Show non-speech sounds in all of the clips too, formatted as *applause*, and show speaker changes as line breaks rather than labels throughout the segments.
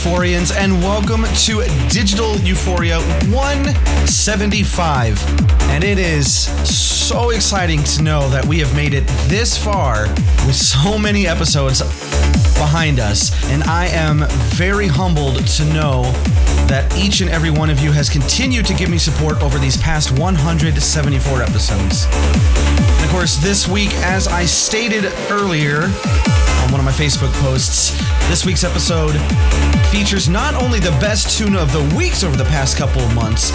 Euphorians, and welcome to Digital Euphoria 175. And it is so exciting to know that we have made it this far with so many episodes behind us. And I am very humbled to know that each and every one of you has continued to give me support over these past 174 episodes. And of course, this week, as I stated earlier on one of my Facebook posts, this week's episode features not only the best tune of the weeks over the past couple of months,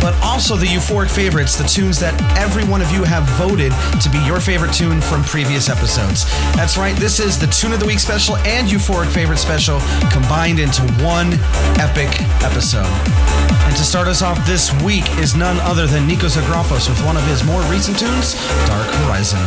but also the euphoric favorites, the tunes that every one of you have voted to be your favorite tune from previous episodes. That's right, this is the Tune of the Week special and euphoric favorite special combined into one epic episode. And to start us off this week is none other than Nikos Agrafos with one of his more recent tunes, Dark Horizon.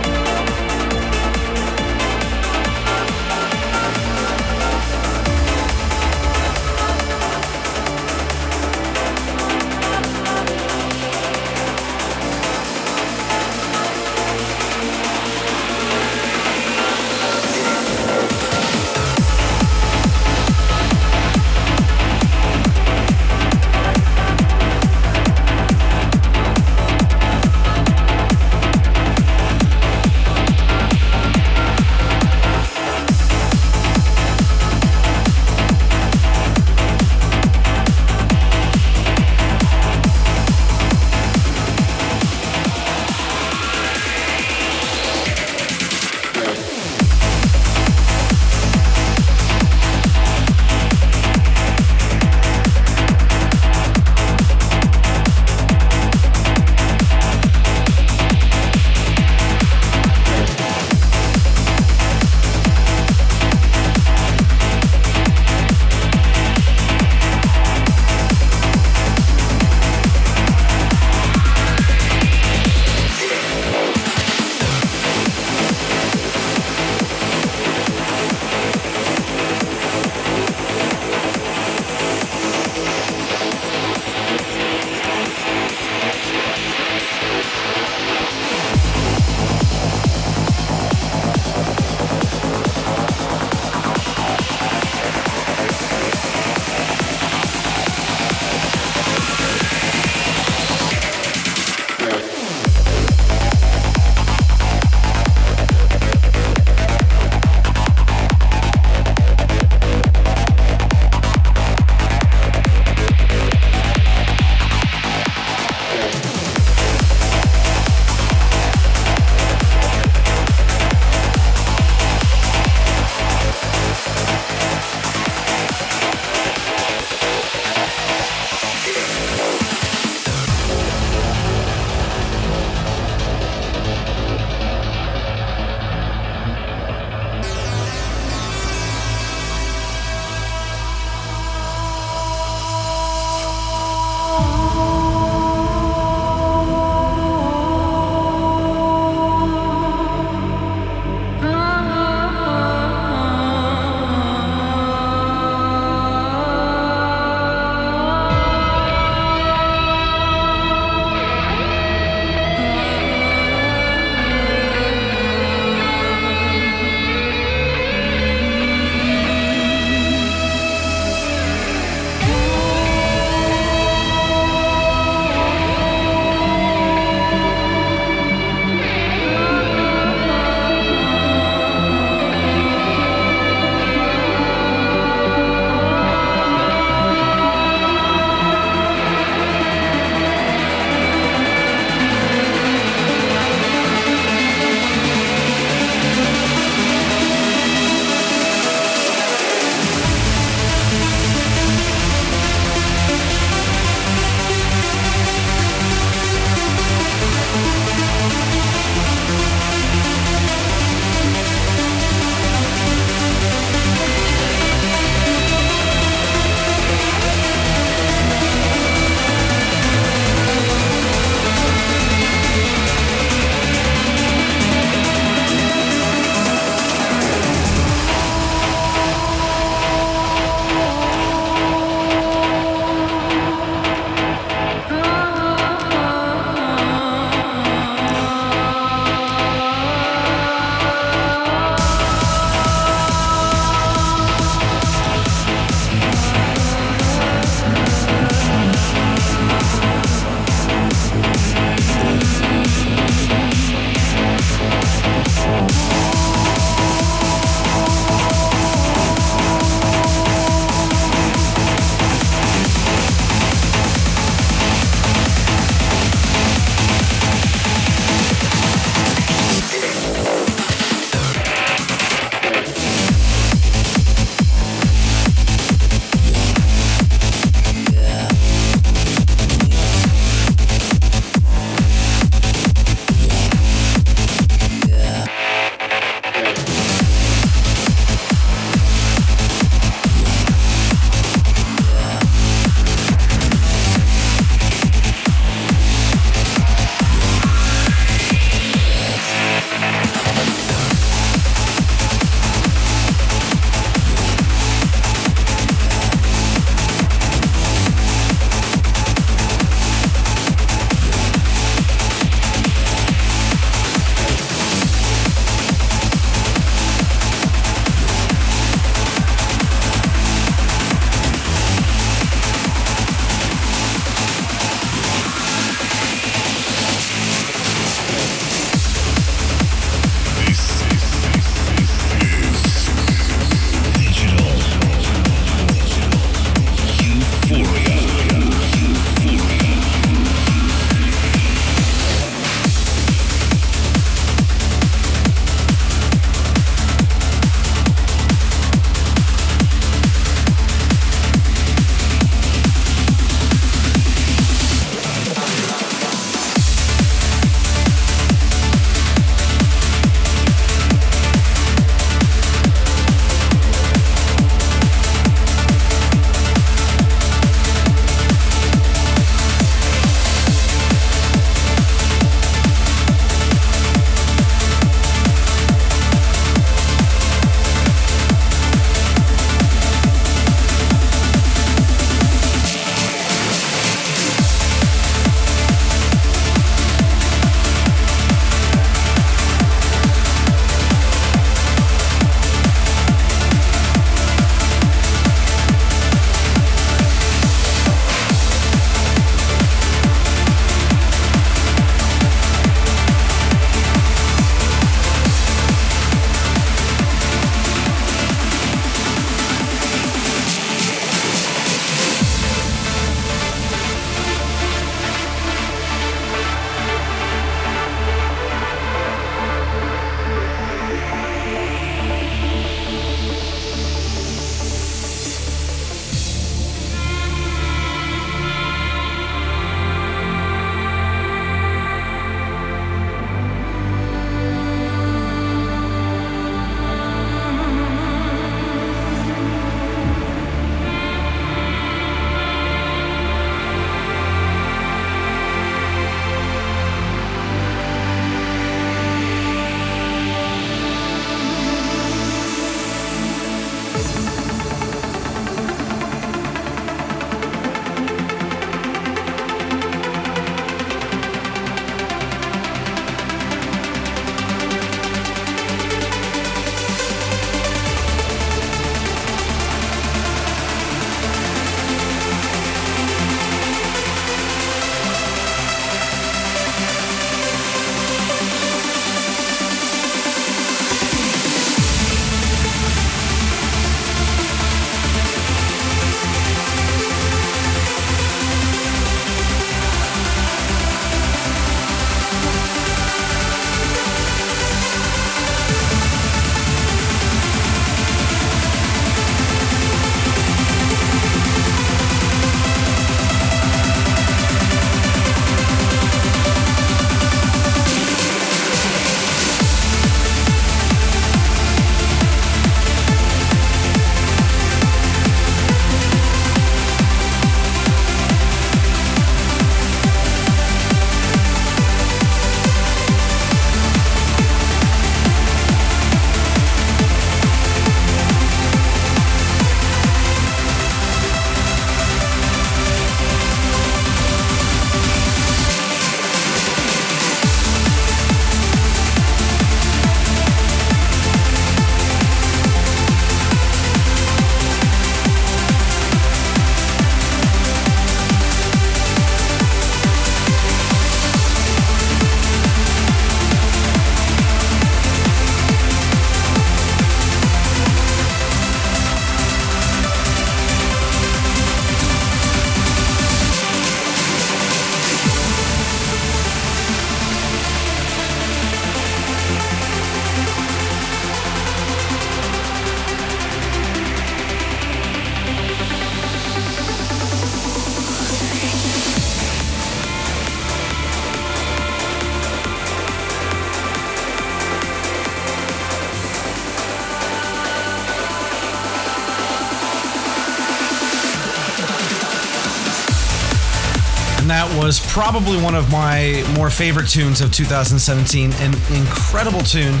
Probably one of my more favorite tunes of 2017. An incredible tune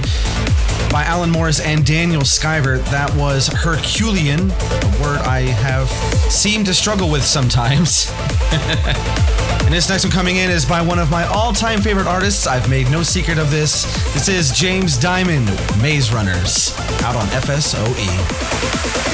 by Alan Morris and Daniel Skyver. That was Herculean, a word I have seemed to struggle with sometimes. *laughs* and this next one coming in is by one of my all time favorite artists. I've made no secret of this. This is James Diamond, Maze Runners, out on FSOE.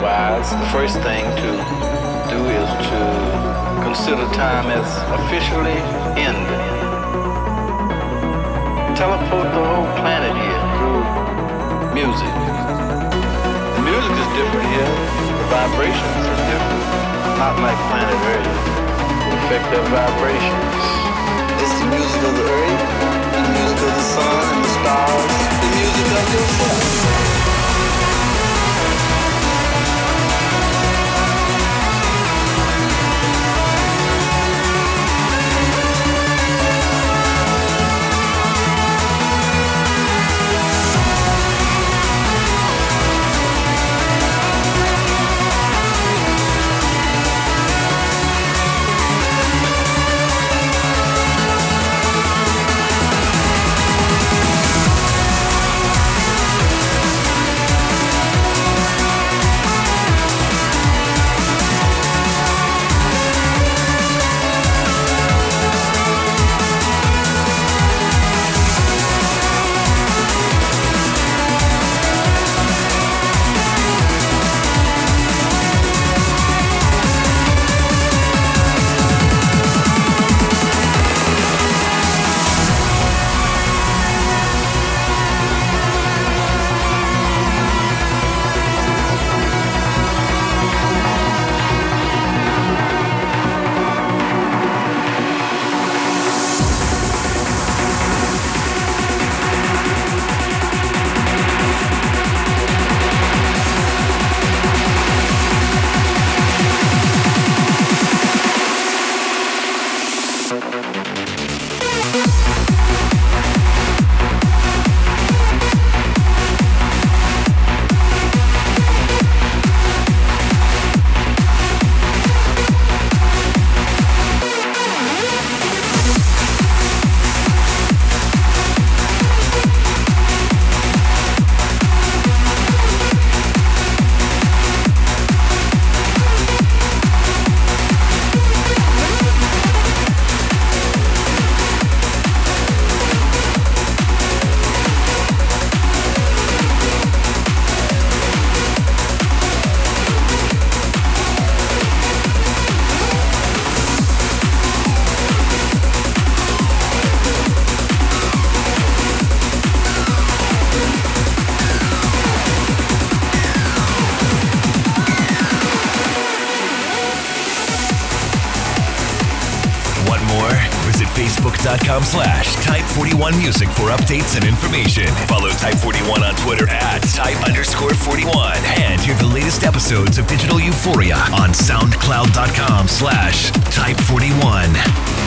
Wise, the first thing to do is to consider time as officially ended. Teleport the whole planet here through music. The music is different here. The vibrations are different. Not like planet Earth. We affect their vibrations.
It's the music of the earth, the music of the sun and the stars, the music of yourself.
41 Music for updates and information. Follow Type 41 on Twitter at Type underscore 41 and hear the latest episodes of Digital Euphoria on SoundCloud.com slash
Type 41.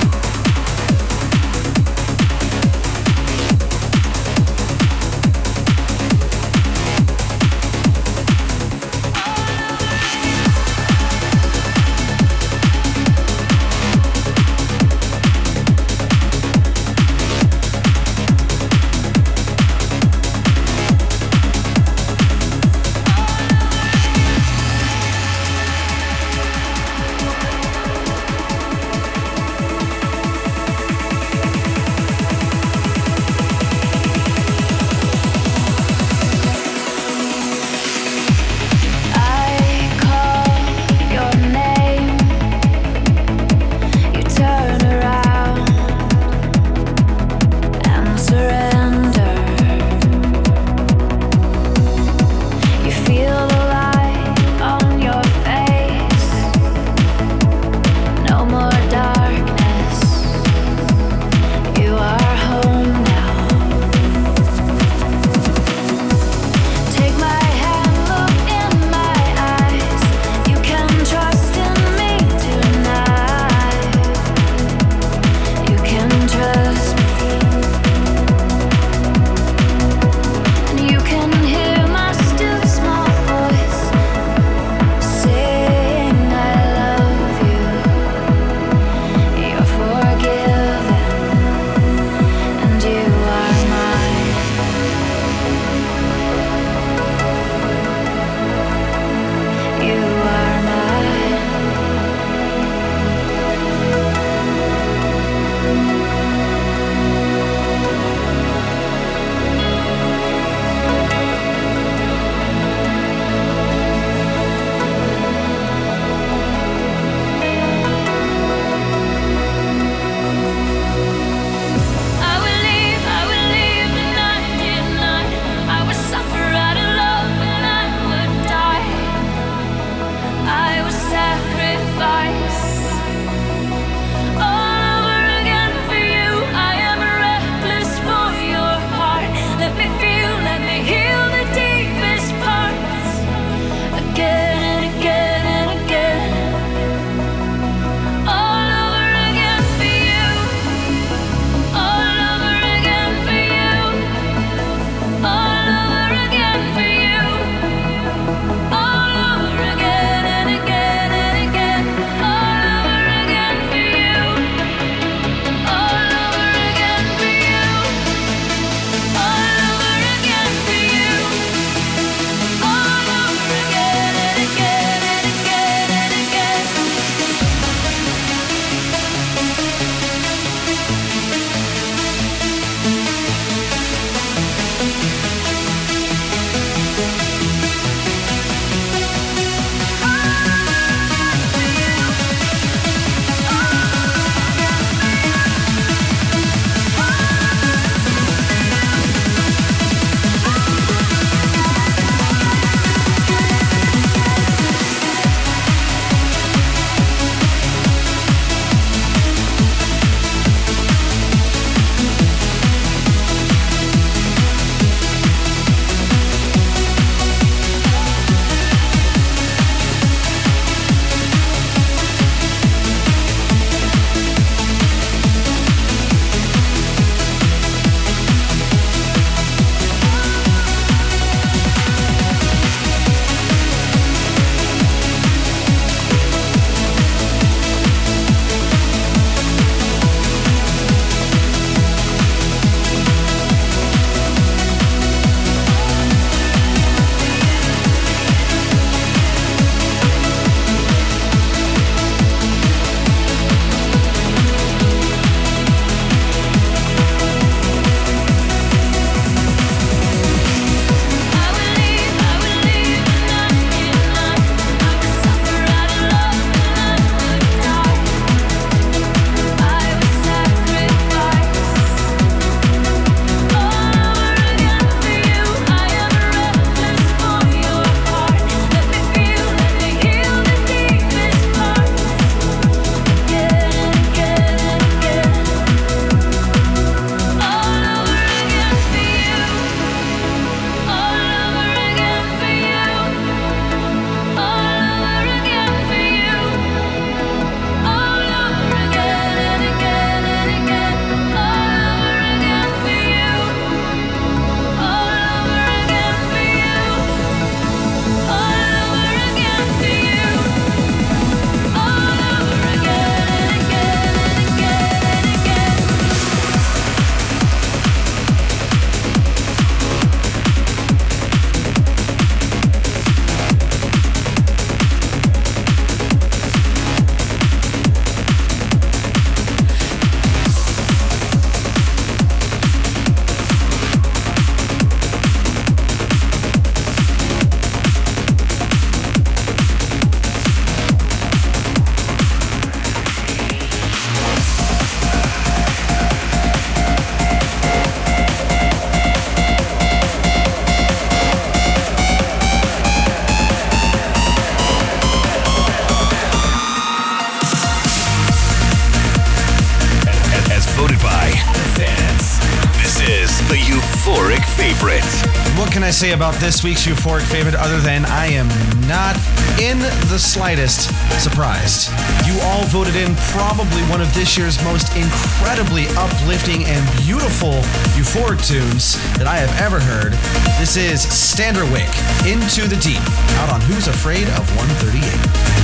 say about this week's euphoric favorite other than I am not in the slightest surprised. You all voted in probably one of this year's most incredibly uplifting and beautiful euphoric tunes that I have ever heard. This is Standerwick Into the Deep, out on Who's Afraid of 138.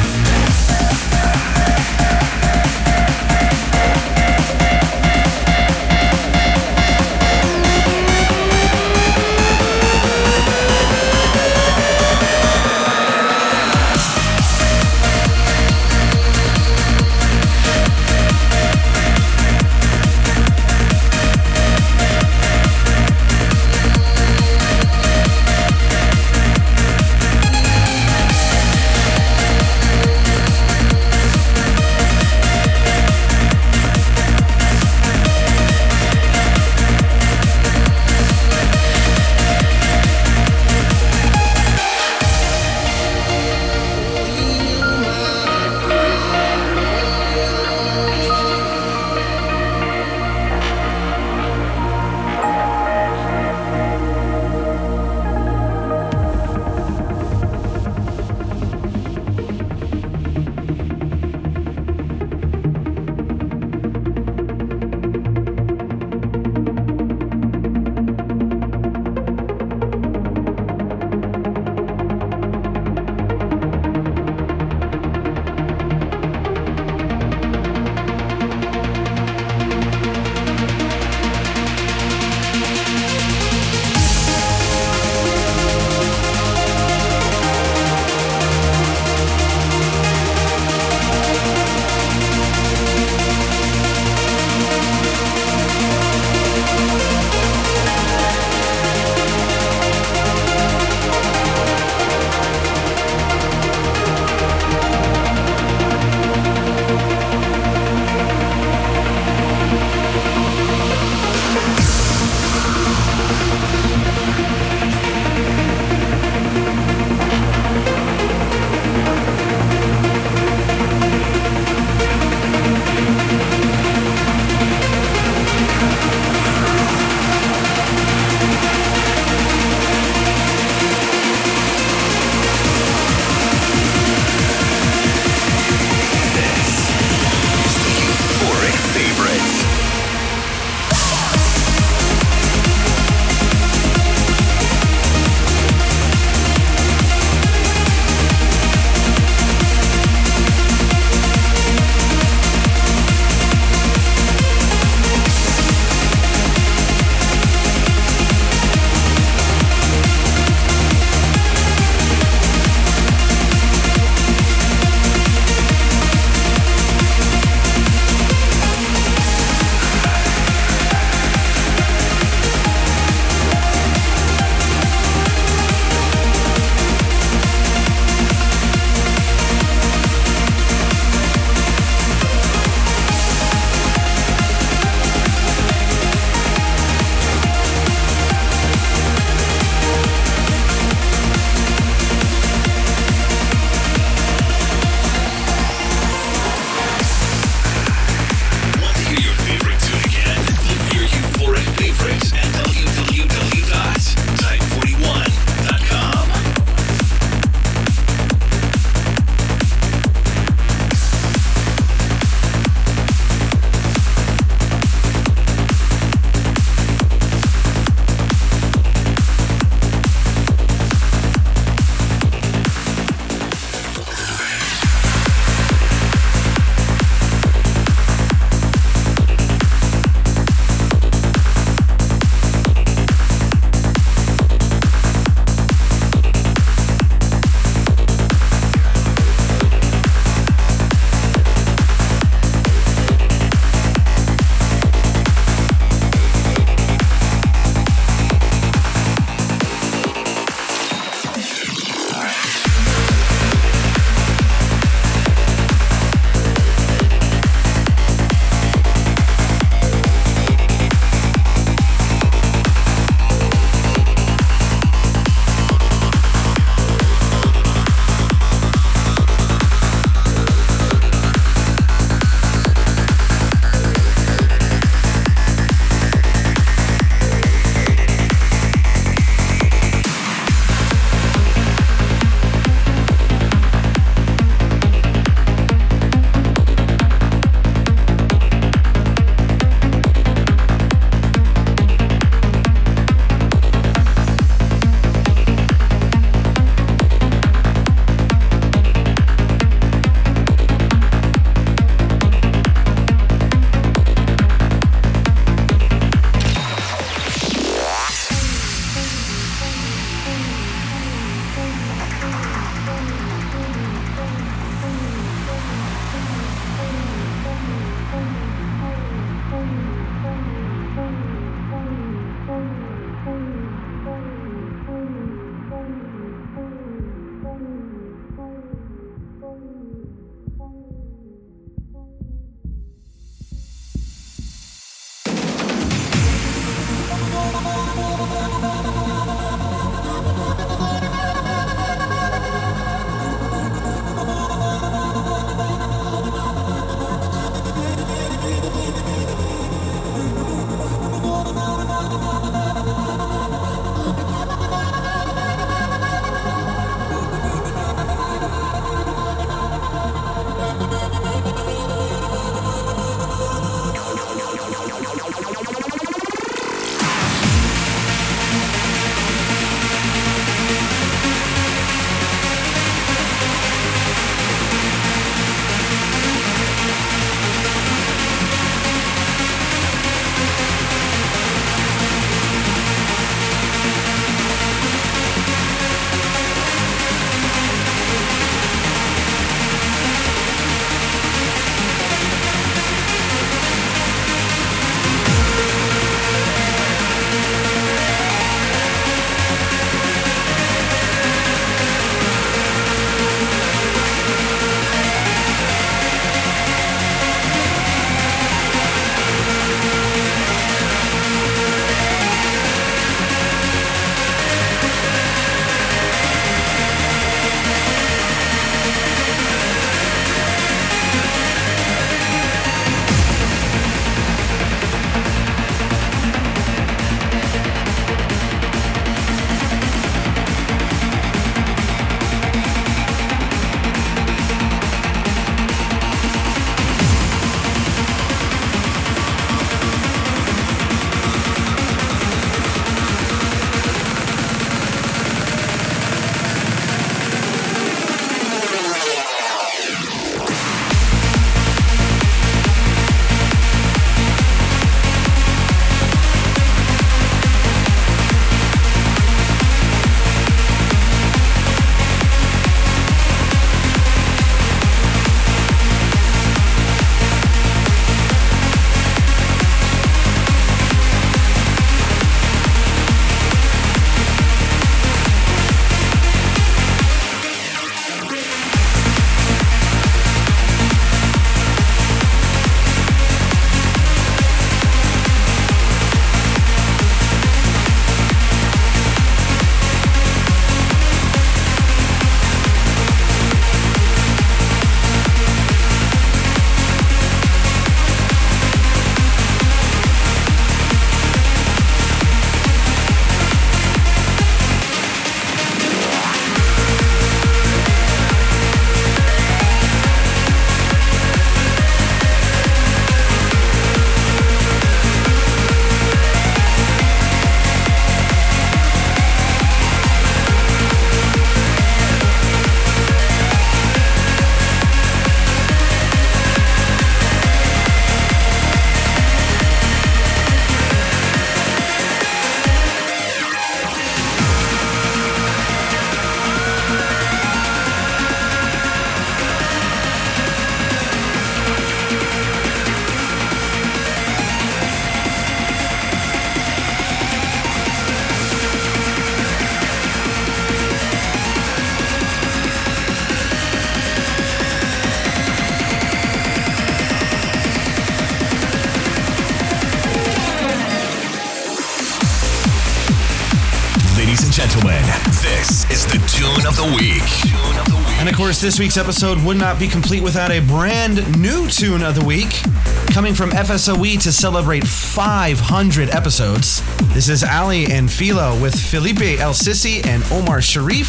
This
week's episode would not be complete without a brand new tune of the week. Coming from FSOE to celebrate 500 episodes, this is Aly and Fila with Philippe El Sisi and Omar Sherif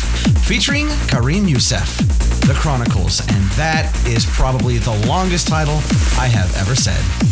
featuring Karim Youssef. The Chronicles, and that is probably the longest title I have ever said.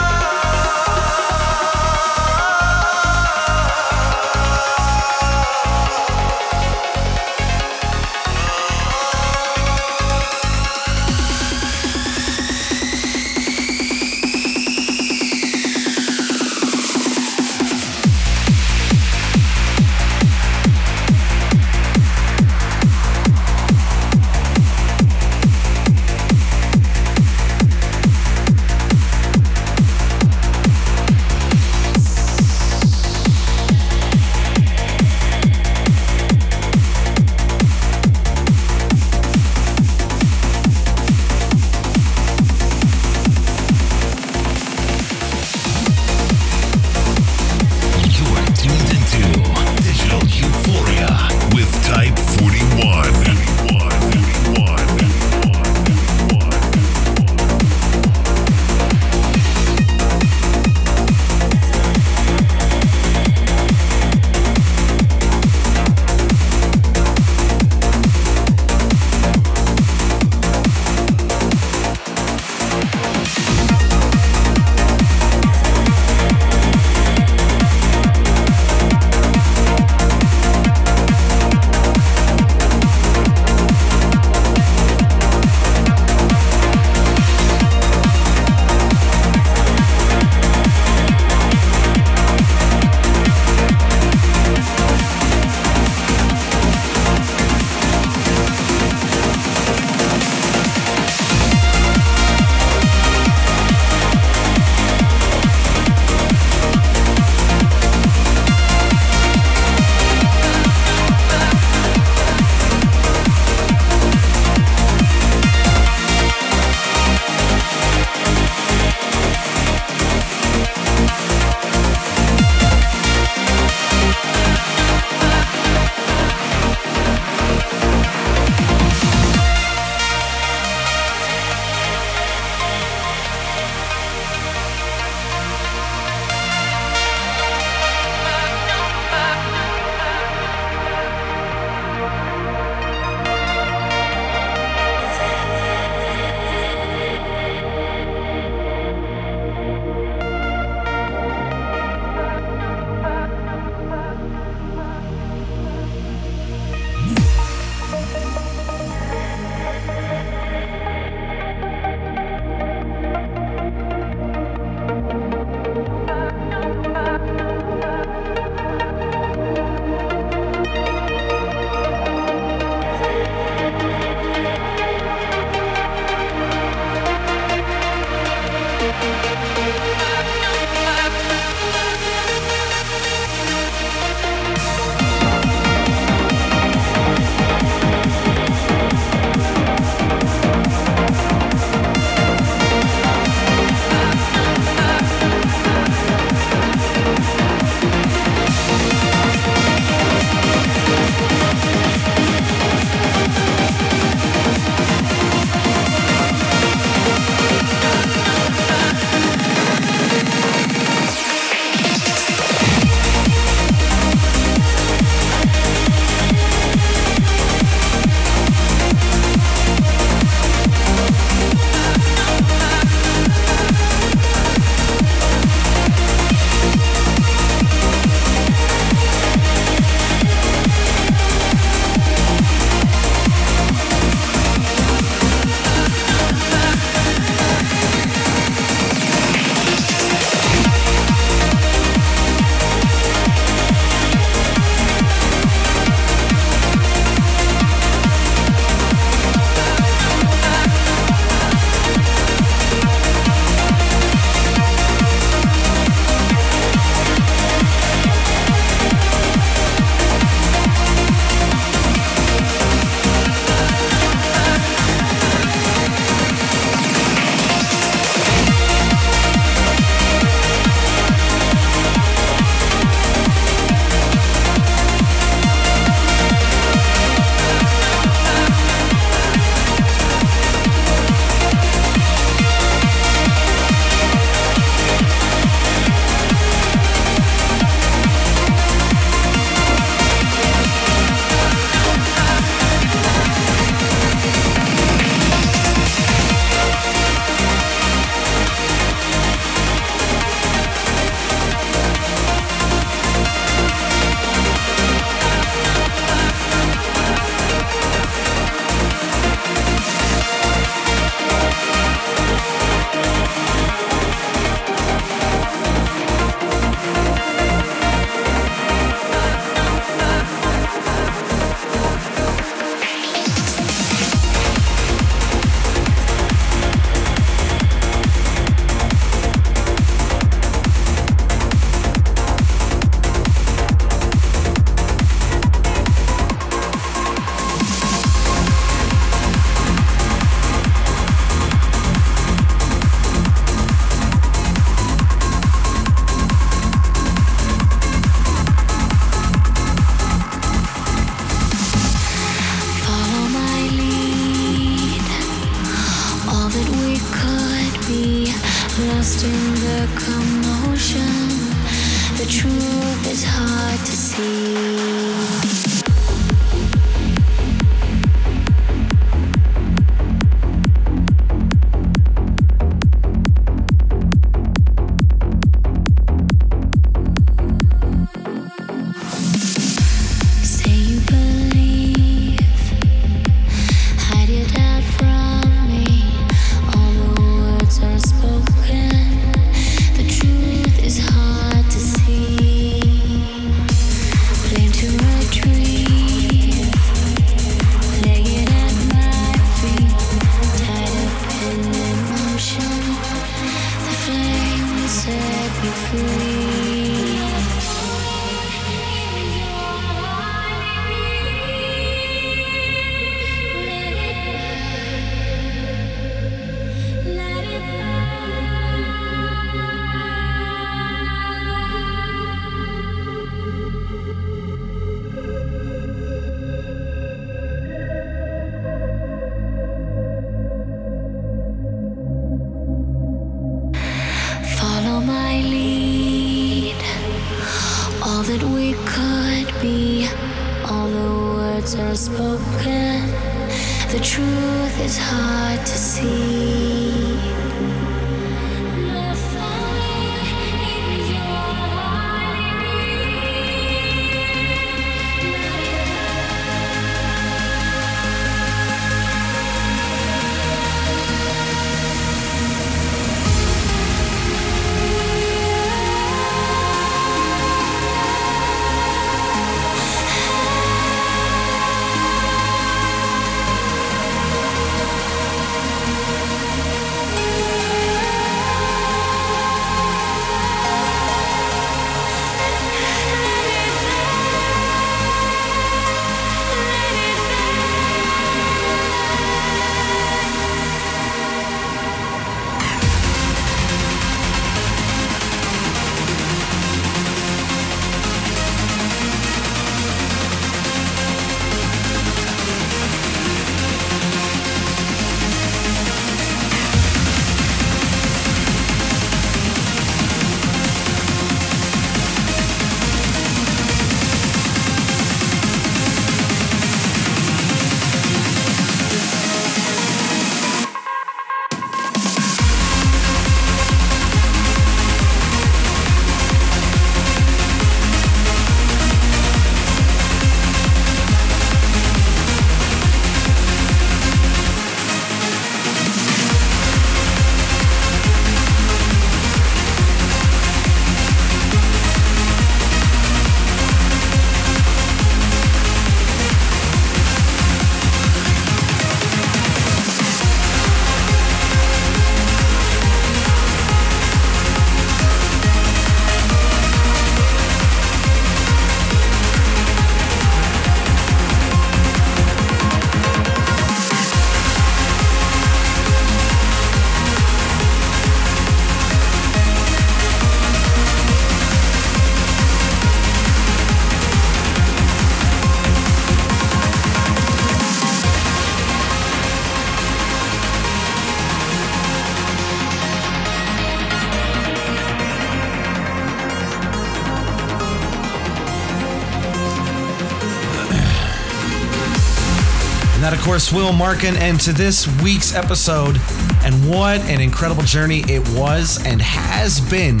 Course, Will Markin, and to this week's episode. And what an incredible journey it was and has been.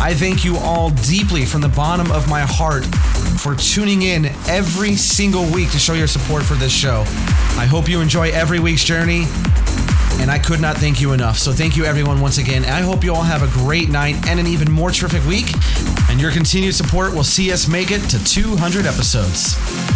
I thank you all deeply from the bottom of my heart for tuning in every single week to show your support for this show. I hope you enjoy every week's journey, and I could not thank you enough. So, thank you everyone once again. I hope you all have a great night and an even more terrific week. And your continued support will see us make it to 200 episodes.